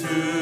내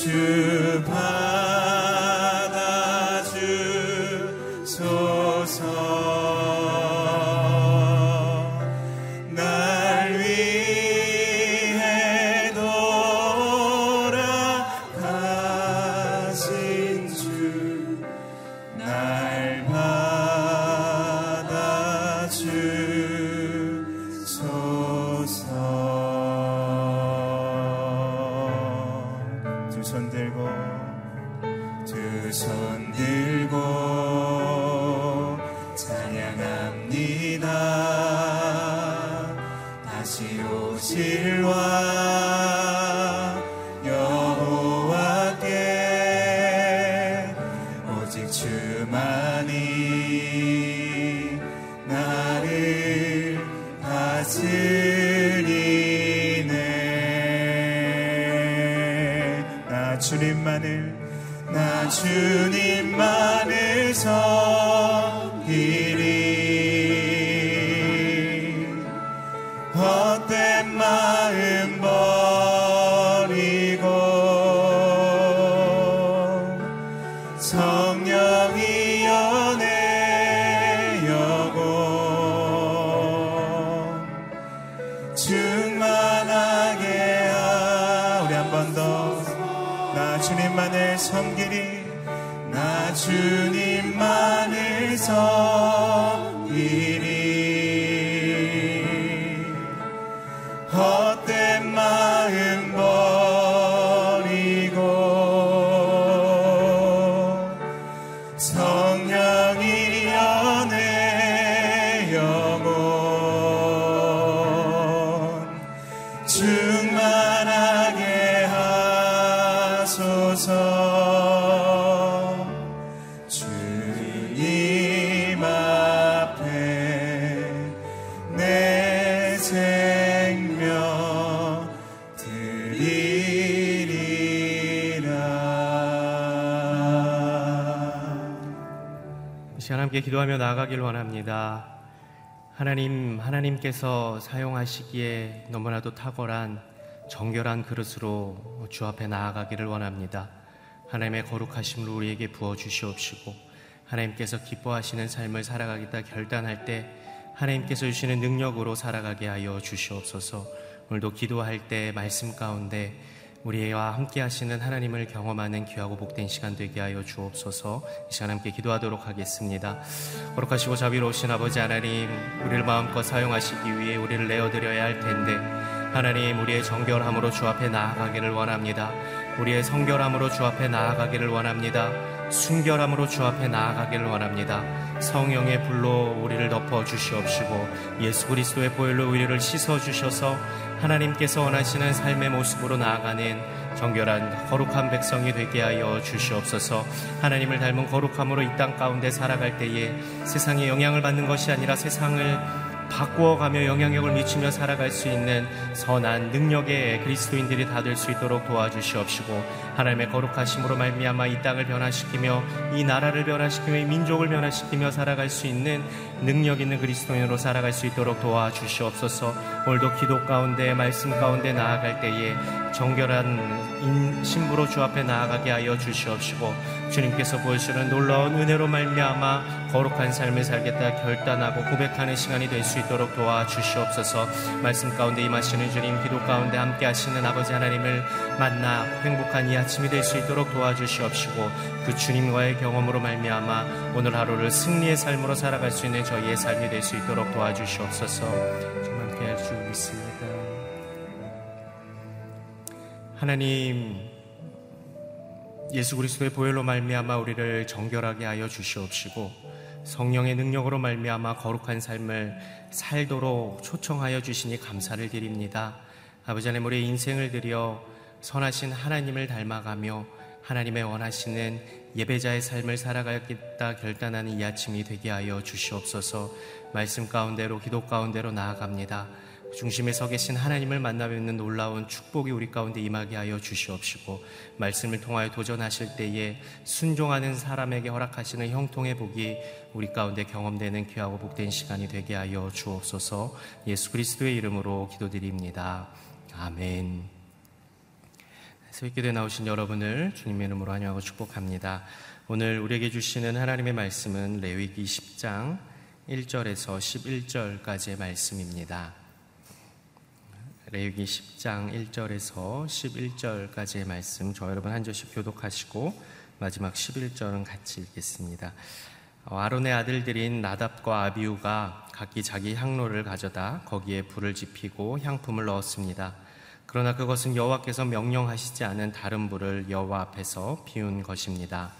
to pass. 나 주님만을 섬기 함께 기도하며 나아가길 원합니다. 하나님, 하나님께서 사용하시기에 너무나도 탁월한 정결한 그릇으로 주 앞에 나아가기를 원합니다. 하나님의 거룩하심을 우리에게 부어 주시옵시고 하나님께서 기뻐하시는 삶을 살아가겠다 결단할 때 하나님께서 주시는 능력으로 살아가게 하여 주시옵소서. 오늘도 기도할 때 말씀 가운데 우리와 함께 하시는 하나님을 경험하는 귀하고 복된 시간 되게 하여 주옵소서 이 시간 함께 기도하도록 하겠습니다. 거룩하시고 자비로우신 아버지 하나님, 우리를 마음껏 사용하시기 위해 우리를 내어드려야 할 텐데, 하나님, 우리의 정결함으로 주 앞에 나아가기를 원합니다. 우리의 성결함으로 주 앞에 나아가기를 원합니다. 순결함으로 주 앞에 나아가기를 원합니다. 성령의 불로 우리를 덮어 주시옵시고 예수 그리스도의 보혈로 우리를 씻어 주셔서 하나님께서 원하시는 삶의 모습으로 나아가는 정결한 거룩한 백성이 되게 하여 주시옵소서. 하나님을 닮은 거룩함으로 이 땅 가운데 살아갈 때에 세상에 영향을 받는 것이 아니라 세상을 바꾸어가며 영향력을 미치며 살아갈 수 있는 선한 능력의 그리스도인들이 다 될 수 있도록 도와주시옵시고 하나님의 거룩하심으로 말미암아 이 땅을 변화시키며 이 나라를 변화시키며 이 민족을 변화시키며 살아갈 수 있는 능력 있는 그리스도인으로 살아갈 수 있도록 도와주시옵소서. 오늘도 기도 가운데 말씀 가운데 나아갈 때에 정결한 신부로 주 앞에 나아가게 하여 주시옵시고 주님께서 보여주시는 놀라운 은혜로 말미암아 거룩한 삶을 살겠다 결단하고 고백하는 시간이 될 수 있도록 도와주시옵소서. 말씀 가운데 임하시는 주님, 기도 가운데 함께 하시는 아버지 하나님을 만나 행복한 이 아침이 될 수 있도록 도와주시옵시고 그 주님과의 경험으로 말미암아 오늘 하루를 승리의 삶으로 살아갈 수 있는 저희의 삶이 될 수 있도록 도와주시옵소서. 좀 함께 할수 있습니다. 하나님 예수 그리스도의 보혈로 말미암아 우리를 정결하게 하여 주시옵시고 성령의 능력으로 말미암아 거룩한 삶을 살도록 초청하여 주시니 감사를 드립니다. 아버지 하나님 우리의 인생을 들여 선하신 하나님을 닮아가며 하나님의 원하시는 예배자의 삶을 살아가겠다 결단하는 이 아침이 되게 하여 주시옵소서 말씀 가운데로 기도 가운데로 나아갑니다. 중심에 서 계신 하나님을 만나 뵙는 놀라운 축복이 우리 가운데 임하게 하여 주시옵시고 말씀을 통하여 도전하실 때에 순종하는 사람에게 허락하시는 형통의 복이 우리 가운데 경험되는 귀하고 복된 시간이 되게 하여 주옵소서 예수 그리스도의 이름으로 기도드립니다. 아멘. 새벽기도에 나오신 여러분을 주님의 이름으로 환영하고 축복합니다. 오늘 우리에게 주시는 하나님의 말씀은 레위기 10장 1절에서 11절까지의 말씀입니다. 레위기 10장 1절에서 11절까지의 말씀 저 여러분 한 절씩 교독하시고 마지막 11절은 같이 읽겠습니다. 어, 아론의 아들들인 나답과 아비우가 각기 자기 향로를 가져다 거기에 불을 지피고 향품을 넣었습니다. 그러나 그것은 여호와께서 명령하시지 않은 다른 불을 여호와 앞에서 피운 것입니다.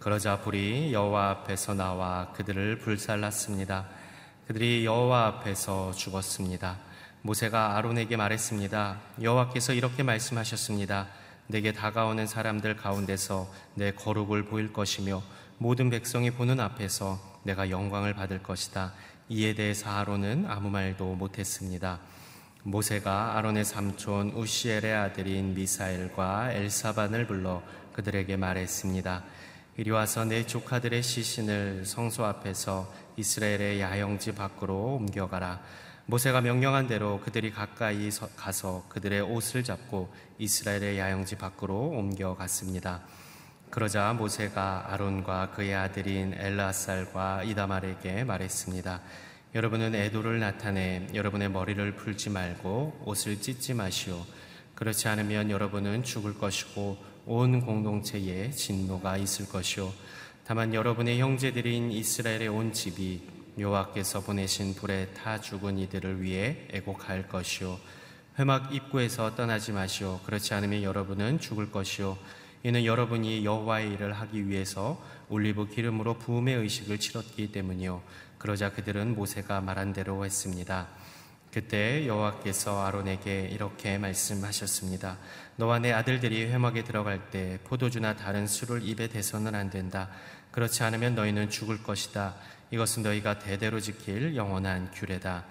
그러자 불이 여호와 앞에서 나와 그들을 불살랐습니다. 그들이 여호와 앞에서 죽었습니다. 모세가 아론에게 말했습니다. 여호와께서 이렇게 말씀하셨습니다. 내게 다가오는 사람들 가운데서 내 거룩을 보일 것이며 모든 백성이 보는 앞에서 내가 영광을 받을 것이다. 이에 대해서 아론은 아무 말도 못했습니다. 모세가 아론의 삼촌 우시엘의 아들인 미사엘과 엘사반을 불러 그들에게 말했습니다. 이리 와서 내 조카들의 시신을 성소 앞에서 이스라엘의 야영지 밖으로 옮겨가라. 모세가 명령한 대로 그들이 가까이 가서 그들의 옷을 잡고 이스라엘의 야영지 밖으로 옮겨갔습니다. 그러자 모세가 아론과 그의 아들인 엘라살과 이다말에게 말했습니다. 여러분은 애도를 나타내 여러분의 머리를 풀지 말고 옷을 찢지 마시오. 그렇지 않으면 여러분은 죽을 것이고 온 공동체에 진노가 있을 것이요 다만 여러분의 형제들인 이스라엘의 온 집이 여호와께서 보내신 불에 타 죽은 이들을 위해 애곡할 것이요 회막 입구에서 떠나지 마시오 그렇지 않으면 여러분은 죽을 것이요 이는 여러분이 여호와의 일을 하기 위해서 올리브 기름으로 부음의 의식을 치렀기 때문이요 그러자 그들은 모세가 말한 대로 했습니다. 그때 여호와께서 아론에게 이렇게 말씀하셨습니다. 너와 내 아들들이 회막에 들어갈 때 포도주나 다른 술을 입에 대서는 안 된다. 그렇지 않으면 너희는 죽을 것이다. 이것은 너희가 대대로 지킬 영원한 규례다.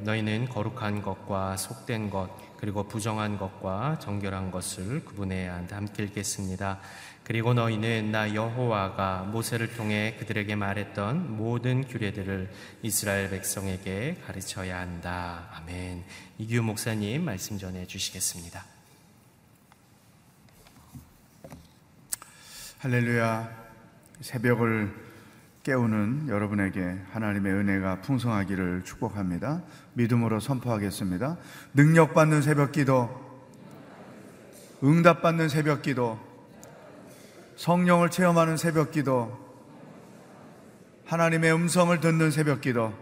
너희는 거룩한 것과 속된 것 그리고 부정한 것과 정결한 것을 구분해야 한다. 함께 읽겠습니다. 그리고 너희는 나 여호와가 모세를 통해 그들에게 말했던 모든 규례들을 이스라엘 백성에게 가르쳐야 한다. 아멘. 이규 목사님 말씀 전해 주시겠습니다. 할렐루야. 새벽을 깨우는 여러분에게 하나님의 은혜가 풍성하기를 축복합니다. 믿음으로 선포하겠습니다. 능력받는 새벽 기도, 응답받는 새벽 기도, 성령을 체험하는 새벽 기도, 하나님의 음성을 듣는 새벽 기도,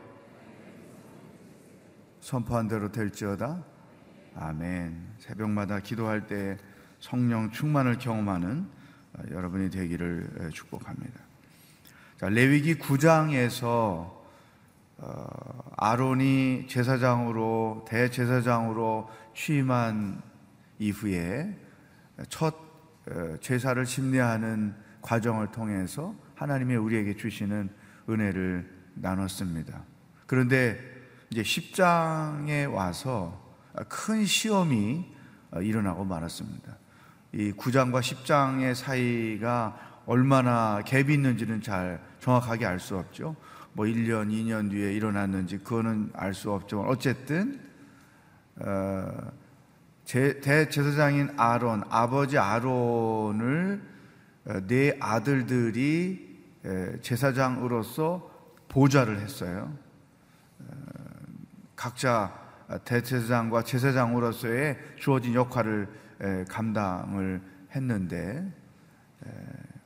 선포한 대로 될지어다. 아멘. 새벽마다 기도할 때 성령 충만을 경험하는 여러분이 되기를 축복합니다. 자, 레위기 9장에서 어, 아론이 제사장으로 대제사장으로 취임한 이후에 첫 어, 제사를 심리하는 과정을 통해서 하나님이 우리에게 주시는 은혜를 나눴습니다. 그런데 이제 10장에 와서 큰 시험이 어, 일어나고 말았습니다. 이 9장과 10장의 사이가 얼마나 갭이 있는지는 잘 정확하게 알 수 없죠. 뭐 1년, 2년 뒤에 일어났는지 그거는 알 수 없지만 어쨌든 어, 대제사장인 아론, 아버지 아론을 어, 네 아들들이 제사장으로서 보좌를 했어요. 어, 각자 대제사장과 제사장으로서의 주어진 역할을 감당을 했는데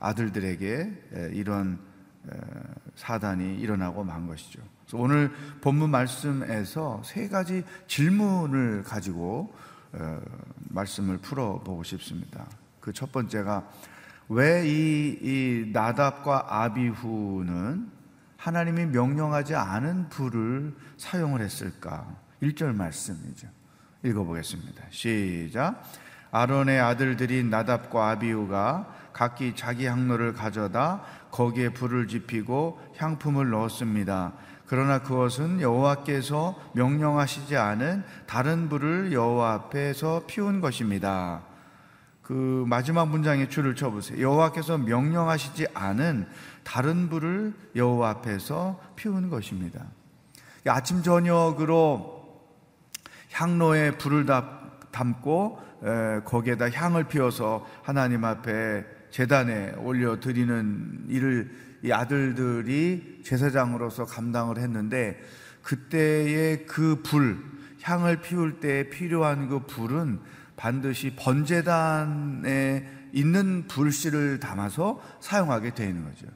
아들들에게 이런 사단이 일어나고 만 것이죠. 오늘 본문 말씀에서 세 가지 질문을 가지고 말씀을 풀어보고 싶습니다. 그 첫 번째가 왜이이 나답과 아비후는 하나님이 명령하지 않은 불을 사용을 했을까? 1절 말씀이죠. 읽어보겠습니다. 시작. 아론의 아들들인 나답과 아비우가 각기 자기 향로를 가져다 거기에 불을 지피고 향품을 넣었습니다. 그러나 그것은 여호와께서 명령하시지 않은 다른 불을 여호와 앞에서 피운 것입니다. 그 마지막 문장에 줄을 쳐보세요. 여호와께서 명령하시지 않은 다른 불을 여호와 앞에서 피운 것입니다. 아침 저녁으로 향로에 불을 담고 거기에다 향을 피워서 하나님 앞에 재단에 올려 드리는 일을 이 아들들이 제사장으로서 감당을 했는데 그때의 그 불, 향을 피울 때 필요한 그 불은 반드시 번제단에 있는 불씨를 담아서 사용하게 되어 있는 거죠.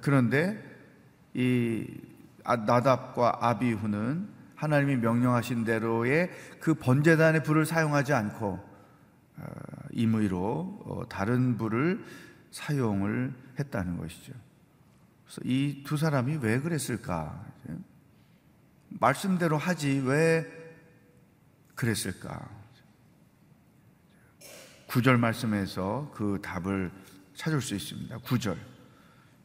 그런데 이 아, 나답과 아비후는 하나님이 명령하신 대로의 그 번제단의 불을 사용하지 않고 어, 임의로 어, 다른 불을 사용을 했다는 것이죠. 그래서 이 두 사람이 왜 그랬을까? 말씀대로 하지 왜 그랬을까? 구절 말씀에서 그 답을 찾을 수 있습니다. 구절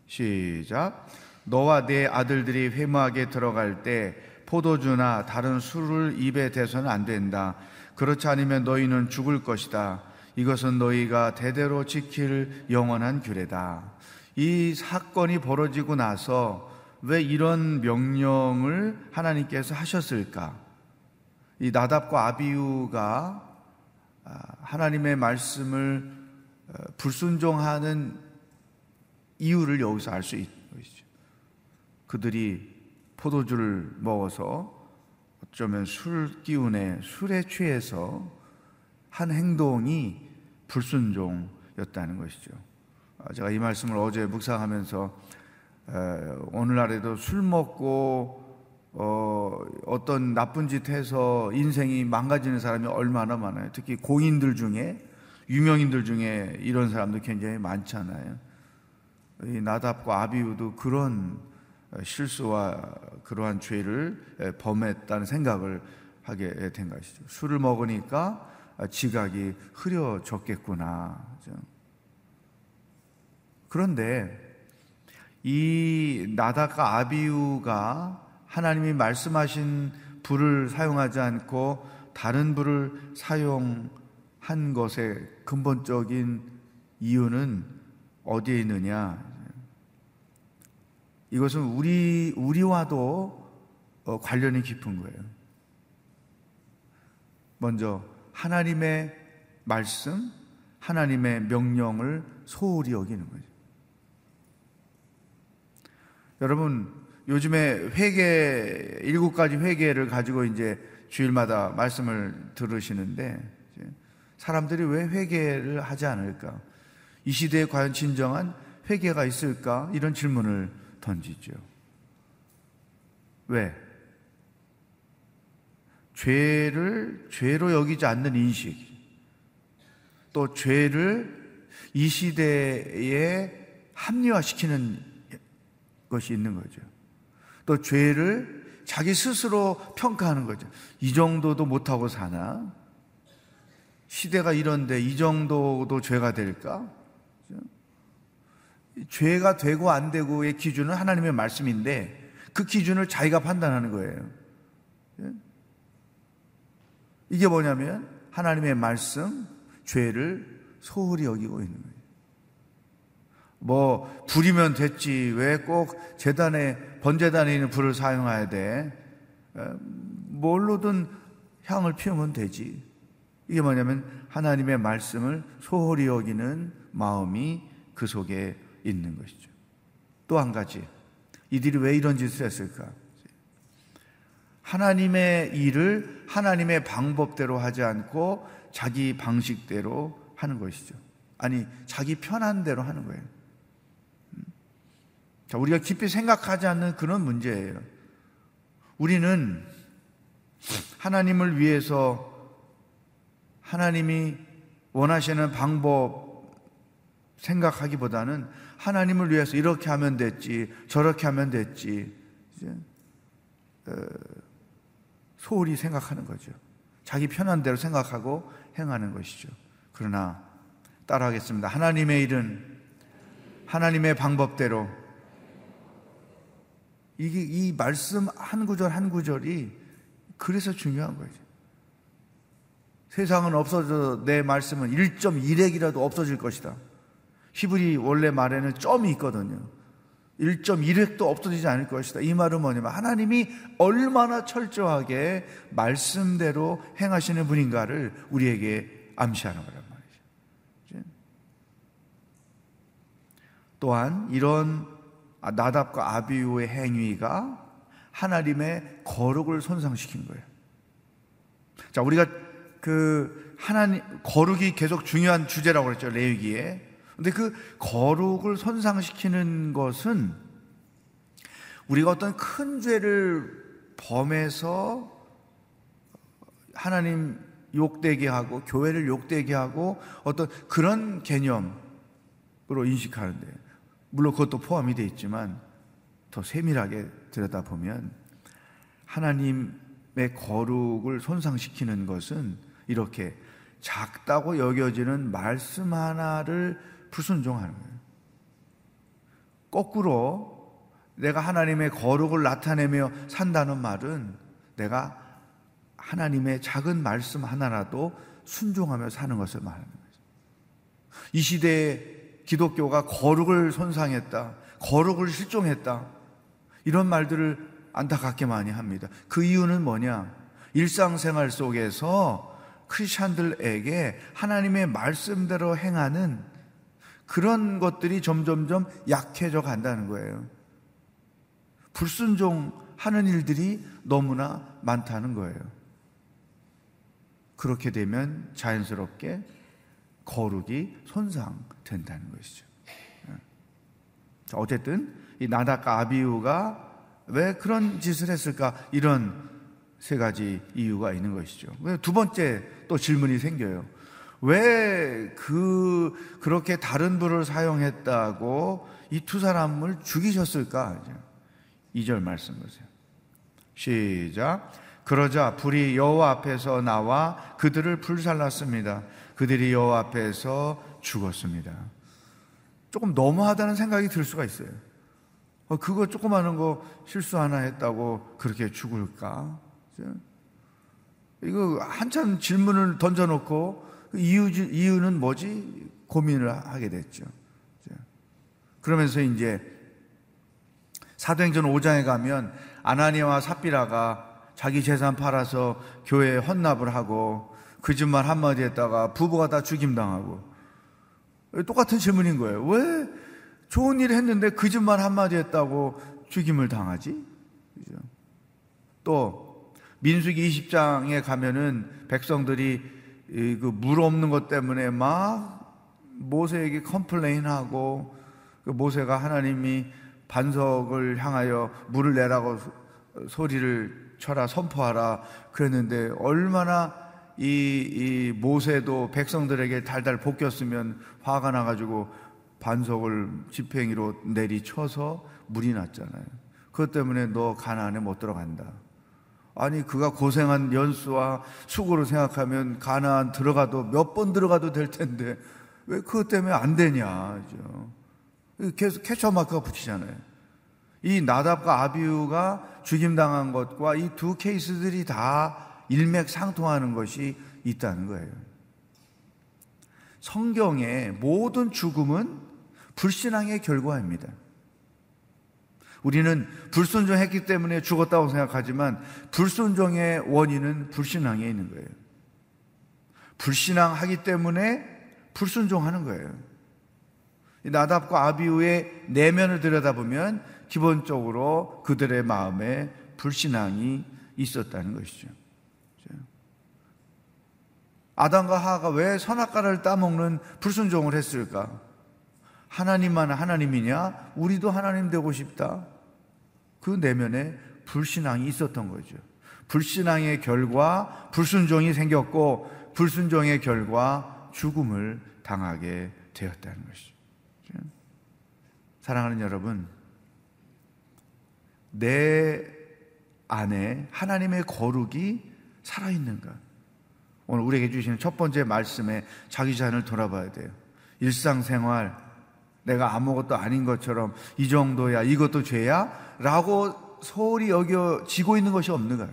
시작. 너와 내 아들들이 회무하게 들어갈 때 포도주나 다른 술을 입에 대서는 안 된다. 그렇지 않으면 너희는 죽을 것이다. 이것은 너희가 대대로 지킬 영원한 규례다. 이 사건이 벌어지고 나서 왜 이런 명령을 하나님께서 하셨을까? 이 나답과 아비우가 아, 하나님의 말씀을 어, 불순종하는 이유를 여기서 알수 것이죠. 그들이 포도주를 먹어서 어쩌면 술 기운에 술에 취해서 한 행동이 불순종이었다는 것이죠. 아, 제가 이 말씀을 어제 묵상하면서 오늘날에도 술 먹고 어, 어떤 나쁜 짓 해서 인생이 망가지는 사람이 얼마나 많아요. 특히 공인들 중에 유명인들 중에 이런 사람도 굉장히 많잖아요. 이 나답과 아비우도 그런 실수와 그러한 죄를 범했다는 생각을 하게 된 것이죠. 술을 먹으니까 지각이 흐려졌겠구나. 그런데 이 나다가 아비우가 하나님이 말씀하신 불을 사용하지 않고 다른 불을 사용한 것의 근본적인 이유는 어디에 있느냐? 이것은 우리 우리와도 어, 관련이 깊은 거예요. 먼저 하나님의 말씀, 하나님의 명령을 소홀히 여기는 거죠. 여러분, 요즘에 회계, 일곱 가지 회계를 가지고 이제 주일마다 말씀을 들으시는데, 사람들이 왜 회계를 하지 않을까? 이 시대에 과연 진정한 회계가 있을까? 이런 질문을 던지죠. 왜? 죄를 죄로 여기지 않는 인식, 또 죄를 이 시대에 합리화시키는 것이 있는 거죠. 또 죄를 자기 스스로 평가하는 거죠. 이 정도도 못하고 사나? 시대가 이런데 이 정도도 죄가 될까? 죄가 되고 안 되고의 기준은 하나님의 말씀인데 그 기준을 자기가 판단하는 거예요. 이게 뭐냐면 하나님의 말씀, 죄를 소홀히 여기고 있는 거예요. 뭐 불이면 됐지 왜 꼭 재단에 번제단에 있는 불을 사용해야 돼? 뭘로든 향을 피우면 되지. 이게 뭐냐면 하나님의 말씀을 소홀히 여기는 마음이 그 속에 있는 것이죠. 또 한 가지 이들이 왜 이런 짓을 했을까? 하나님의 일을 하나님의 방법대로 하지 않고 자기 방식대로 하는 것이죠. 아니 자기 편한 대로 하는 거예요. 자, 우리가 깊이 생각하지 않는 그런 문제예요. 우리는 하나님을 위해서 하나님이 원하시는 방법 생각하기보다는 하나님을 위해서 이렇게 하면 됐지, 저렇게 하면 됐지, 이제, 어, 소홀히 생각하는 거죠. 자기 편한 대로 생각하고 행하는 것이죠. 그러나 따라하겠습니다. 하나님의 일은 하나님의 방법대로 이게 이 말씀 한 구절 한 구절이 그래서 중요한 거죠. 세상은 없어져 내 말씀은 1.1핵이라도 없어질 것이다. 히브리 원래 말에는 점이 있거든요. 1.1핵도 없어지지 않을 것이다. 이 말은 뭐냐면 하나님이 얼마나 철저하게 말씀대로 행하시는 분인가를 우리에게 암시하는 거란 말이죠. 또한 이런 나답과 아비우의 행위가 하나님의 거룩을 손상시킨 거예요. 자, 우리가 그 하나님 거룩이 계속 중요한 주제라고 그랬죠. 레위기에. 근데 그 거룩을 손상시키는 것은 우리가 어떤 큰 죄를 범해서 하나님 욕되게 하고 교회를 욕되게 하고 어떤 그런 개념으로 인식하는데 물론 그것도 포함이 되어 있지만 더 세밀하게 들여다보면 하나님의 거룩을 손상시키는 것은 이렇게 작다고 여겨지는 말씀 하나를 불순종하는 거예요. 거꾸로 내가 하나님의 거룩을 나타내며 산다는 말은 내가 하나님의 작은 말씀 하나라도 순종하며 사는 것을 말하는 거죠. 이 시대에 기독교가 거룩을 손상했다, 거룩을 실종했다, 이런 말들을 안타깝게 많이 합니다. 그 이유는 뭐냐? 일상생활 속에서 크리스천들에게 하나님의 말씀대로 행하는 그런 것들이 점점점 약해져 간다는 거예요. 불순종하는 일들이 너무나 많다는 거예요. 그렇게 되면 자연스럽게 거룩이 손상된다는 것이죠. 어쨌든 이 나다카 아비우가 왜 그런 짓을 했을까? 이런 세 가지 이유가 있는 것이죠. 두 번째 또 질문이 생겨요. 왜 그, 그렇게 다른 불을 사용했다고 이 두 사람을 죽이셨을까? 2절 말씀 보세요. 시작. 그러자 불이 여호와 앞에서 나와 그들을 불살랐습니다. 그들이 여호와 앞에서 죽었습니다. 조금 너무하다는 생각이 들 수가 있어요. 어, 그거 조그마한 거 실수 하나 했다고 그렇게 죽을까? 이거 한참 질문을 던져놓고 그 이유, 이유는 뭐지? 고민을 하게 됐죠. 그러면서 이제 사도행전 5장에 가면 아나니아와 삽비라가 자기 재산 팔아서 교회에 헌납을 하고 거짓말 한마디 했다가 부부가 다 죽임당하고 똑같은 질문인 거예요. 왜 좋은 일 했는데 거짓말 한마디 했다고 죽임을 당하지? 또 민수기 20장에 가면은 백성들이 그 물 없는 것 때문에 막 모세에게 complain하고 그 모세가 하나님이 반석을 향하여 물을 내라고 소리를 쳐라 선포하라 그랬는데 얼마나 이, 이 모세도 백성들에게 달달 볶였으면 화가 나가지고 반석을 지팡이로 내리쳐서 물이 났잖아요. 그것 때문에 너 가나안에 못 들어간다. 아니 그가 고생한 연수와 수고를 생각하면 가나안 들어가도 몇 번 들어가도 될 텐데 왜 그것 때문에 안 되냐. 계속 캐쳐 마크가 붙이잖아요. 이 나답과 아비우가 죽임당한 것과 이 두 케이스들이 다 일맥상통하는 것이 있다는 거예요. 성경의 모든 죽음은 불신앙의 결과입니다. 우리는 불순종했기 때문에 죽었다고 생각하지만 불순종의 원인은 불신앙에 있는 거예요. 불신앙하기 때문에 불순종하는 거예요. 나답과 아비우의 내면을 들여다보면 기본적으로 그들의 마음에 불신앙이 있었다는 것이죠. 아담과 하하가 왜 선악과를 따먹는 불순종을 했을까? 하나님만 하나님이냐? 우리도 하나님 되고 싶다. 그 내면에 불신앙이 있었던 거죠. 불신앙의 결과 불순종이 생겼고 불순종의 결과 죽음을 당하게 되었다는 것이죠. 사랑하는 여러분, 내 안에 하나님의 거룩이 살아있는가? 오늘 우리에게 주시는 첫 번째 말씀에 자기 자신을 돌아봐야 돼요. 일상생활, 내가 아무것도 아닌 것처럼 이 정도야, 이것도 죄야? 라고 소홀히 여겨지고 있는 것이 없는가?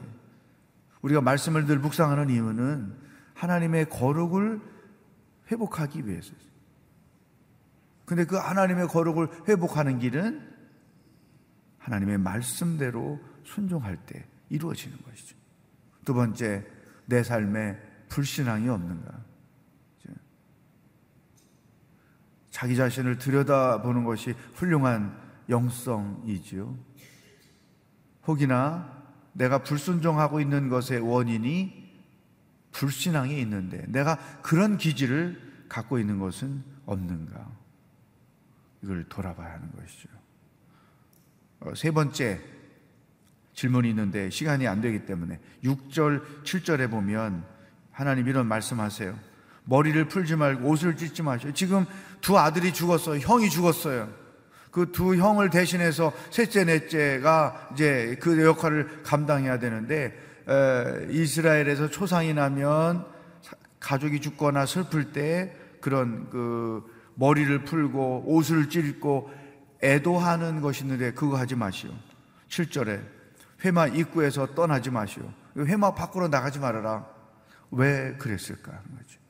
우리가 말씀을 늘 묵상하는 이유는 하나님의 거룩을 회복하기 위해서죠. 근데 그 하나님의 거룩을 회복하는 길은 하나님의 말씀대로 순종할 때 이루어지는 것이죠. 두 번째, 내 삶에 불신앙이 없는가? 자기 자신을 들여다보는 것이 훌륭한 영성이지요. 혹이나 내가 불순종하고 있는 것의 원인이 불신앙이 있는데 내가 그런 기질을 갖고 있는 것은 없는가? 이걸 돌아봐야 하는 것이죠. 어, 세 번째 질문이 있는데 시간이 안 되기 때문에 6절, 7절에 보면 하나님 이런 말씀하세요. 머리를 풀지 말고 옷을 찢지 마시오. 지금 두 아들이 죽었어요. 형이 죽었어요. 그 두 형을 대신해서 셋째, 넷째가 이제 그 역할을 감당해야 되는데 에, 이스라엘에서 초상이 나면 가족이 죽거나 슬플 때 그런 그 머리를 풀고 옷을 찢고 애도하는 것이 있는데 그거 하지 마시오. 7절에 회마 입구에서 떠나지 마시오. 회마 밖으로 나가지 말아라. 왜 그랬을까 하는 거죠.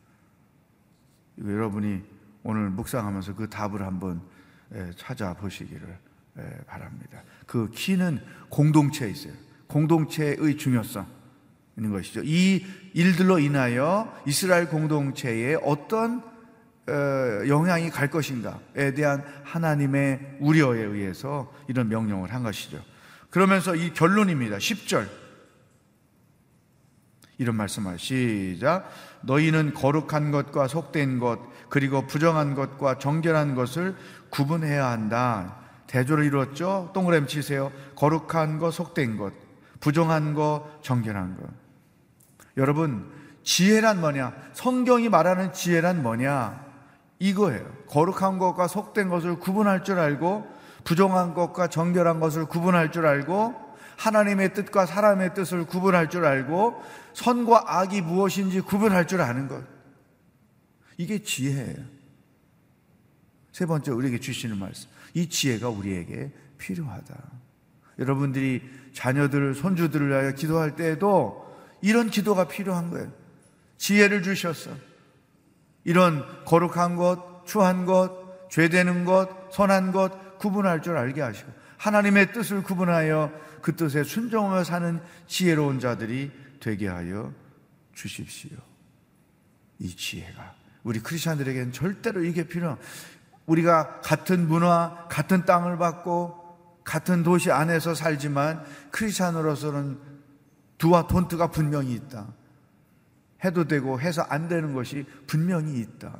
여러분이 오늘 묵상하면서 그 답을 한번 찾아보시기를 바랍니다. 그 키는 공동체에 있어요. 공동체의 중요성 있는 것이죠. 이 일들로 인하여 이스라엘 공동체에 어떤 영향이 갈 것인가에 대한 하나님의 우려에 의해서 이런 명령을 한 것이죠. 그러면서 이 결론입니다. 10절. 이런 말씀을 시작. 너희는 거룩한 것과 속된 것, 그리고 부정한 것과 정결한 것을 구분해야 한다. 대조를 이루었죠? 동그라미 치세요. 거룩한 것, 속된 것, 부정한 것, 정결한 것. 여러분, 지혜란 뭐냐? 성경이 말하는 지혜란 뭐냐? 이거예요. 거룩한 것과 속된 것을 구분할 줄 알고, 부정한 것과 정결한 것을 구분할 줄 알고, 하나님의 뜻과 사람의 뜻을 구분할 줄 알고 선과 악이 무엇인지 구분할 줄 아는 것. 이게 지혜예요. 세 번째 우리에게 주시는 말씀. 이 지혜가 우리에게 필요하다. 여러분들이 자녀들, 손주들을 위하여 기도할 때에도 이런 기도가 필요한 거예요. 지혜를 주셨어. 이런 거룩한 것, 추한 것, 죄되는 것, 선한 것 구분할 줄 알게 하시고 하나님의 뜻을 구분하여 그 뜻에 순종하며 사는 지혜로운 자들이 되게 하여 주십시오. 이 지혜가 우리 크리스천들에게는 절대로 이게 필요. 우리가 같은 문화, 같은 땅을 받고 같은 도시 안에서 살지만 크리스천으로서는 두와 돈트가 분명히 있다. 해도 되고 해서 안 되는 것이 분명히 있다.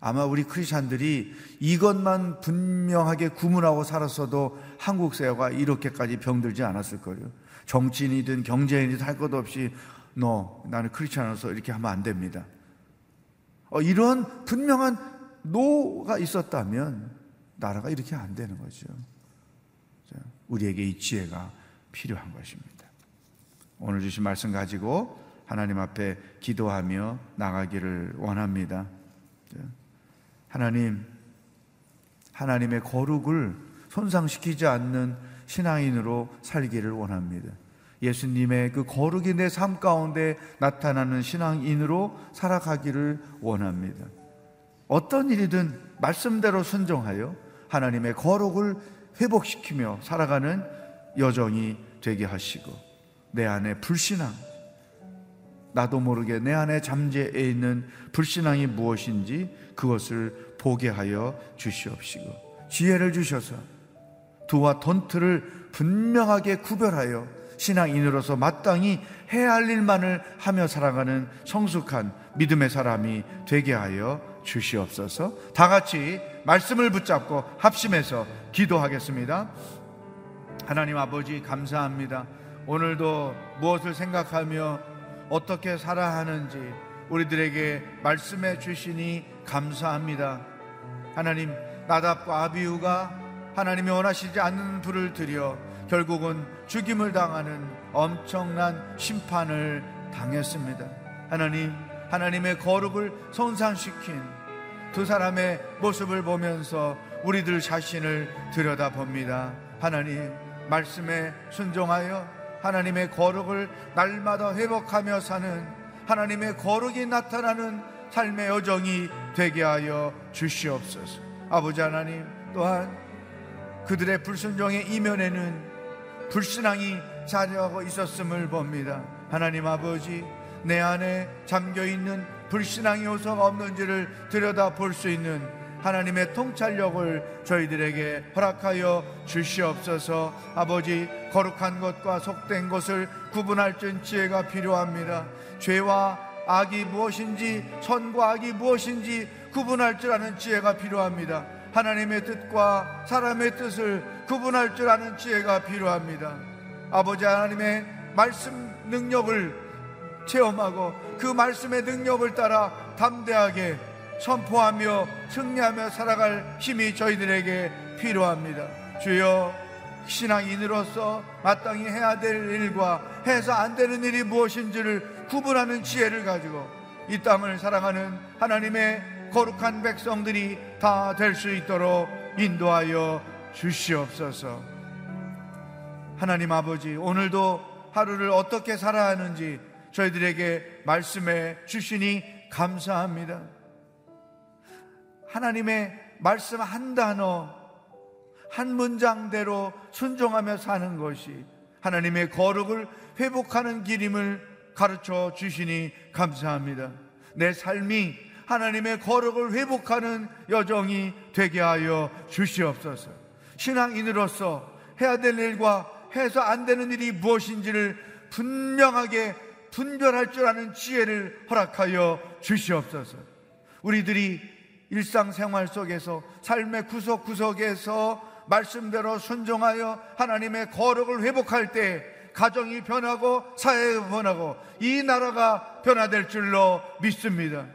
아마 우리 크리스찬들이 이것만 분명하게 구분하고 살았어도 한국 사회가 이렇게까지 병들지 않았을 거예요. 정치인이든 경제인이든 할 것 없이 너 나는 크리스찬으로서 이렇게 하면 안 됩니다. 어, 이런 분명한 노가 있었다면 나라가 이렇게 안 되는 거죠. 우리에게 이 지혜가 필요한 것입니다. 오늘 주신 말씀 가지고 하나님 앞에 기도하며 나가기를 원합니다. 하나님, 하나님의 거룩을 손상시키지 않는 신앙인으로 살기를 원합니다. 예수님의 그 거룩이 내 삶 가운데 나타나는 신앙인으로 살아가기를 원합니다. 어떤 일이든 말씀대로 순종하여 하나님의 거룩을 회복시키며 살아가는 여정이 되게 하시고 내 안에 불신앙, 나도 모르게 내 안에 잠재해 있는 불신앙이 무엇인지 그것을 보게 하여 주시옵시고 지혜를 주셔서 두와 돈트를 분명하게 구별하여 신앙인으로서 마땅히 해야 할 일만을 하며 살아가는 성숙한 믿음의 사람이 되게 하여 주시옵소서. 다 같이 말씀을 붙잡고 합심해서 기도하겠습니다. 하나님 아버지 감사합니다. 오늘도 무엇을 생각하며 어떻게 살아야 하는지 우리들에게 말씀해 주시니 감사합니다. 하나님, 나답과 아비우가 하나님이 원하시지 않는 불을 들여 결국은 죽임을 당하는 엄청난 심판을 당했습니다. 하나님, 하나님의 거룩을 손상시킨 두 사람의 모습을 보면서 우리들 자신을 들여다봅니다. 하나님, 말씀에 순종하여 하나님의 거룩을 날마다 회복하며 사는 하나님의 거룩이 나타나는 삶의 여정이 되게 하여 주시옵소서. 아버지 하나님 또한 그들의 불순종의 이면에는 불신앙이 자리하고 있었음을 봅니다. 하나님 아버지 내 안에 잠겨 있는 불신앙의 요소가 없는지를 들여다 볼 수 있는 하나님의 통찰력을 저희들에게 허락하여 주시옵소서. 아버지 거룩한 것과 속된 것을 구분할 줄 지혜가 필요합니다. 죄와 악이 무엇인지 선과 악이 무엇인지 구분할 줄 아는 지혜가 필요합니다. 하나님의 뜻과 사람의 뜻을 구분할 줄 아는 지혜가 필요합니다. 아버지 하나님의 말씀 능력을 체험하고 그 말씀의 능력을 따라 담대하게 선포하며 승리하며 살아갈 힘이 저희들에게 필요합니다. 주여 신앙인으로서 마땅히 해야 될 일과 해서 안 되는 일이 무엇인지를 구분하는 지혜를 가지고 이 땅을 사랑하는 하나님의 거룩한 백성들이 다 될 수 있도록 인도하여 주시옵소서. 하나님 아버지, 오늘도 하루를 어떻게 살아야 하는지 저희들에게 말씀해 주시니 감사합니다. 하나님의 말씀 한 단어, 한 문장대로 순종하며 사는 것이 하나님의 거룩을 회복하는 길임을 가르쳐 주시니 감사합니다. 내 삶이 하나님의 거룩을 회복하는 여정이 되게 하여 주시옵소서. 신앙인으로서 해야 될 일과 해서 안 되는 일이 무엇인지를 분명하게 분별할 줄 아는 지혜를 허락하여 주시옵소서. 우리들이 일상생활 속에서 삶의 구석구석에서 말씀대로 순종하여 하나님의 거룩을 회복할 때 가정이 변하고 사회가 변하고 이 나라가 변화될 줄로 믿습니다.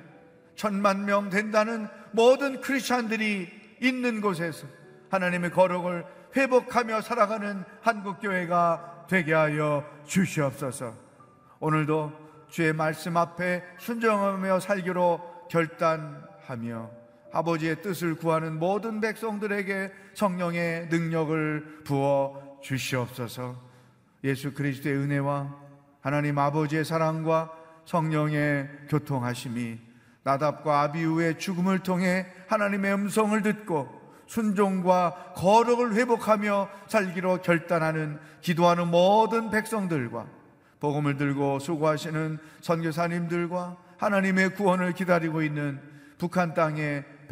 천만 명 된다는 모든 크리스찬들이 있는 곳에서 하나님의 거룩을 회복하며 살아가는 한국 교회가 되게 하여 주시옵소서. 오늘도 주의 말씀 앞에 순종하며 살기로 결단하며 아버지의 뜻을 구하는 모든 백성들에게 성령의 능력을 부어 주시옵소서. 예수 그리스도의 은혜와 하나님 아버지의 사랑과 성령의 교통하심이 나답과 아비우의 죽음을 통해 하나님의 음성을 듣고 순종과 거룩을 회복하며 살기로 결단하는 기도하는 모든 백성들과 복음을 들고 수고하시는 선교사님들과 하나님의 구원을 기다리고 있는 북한 땅의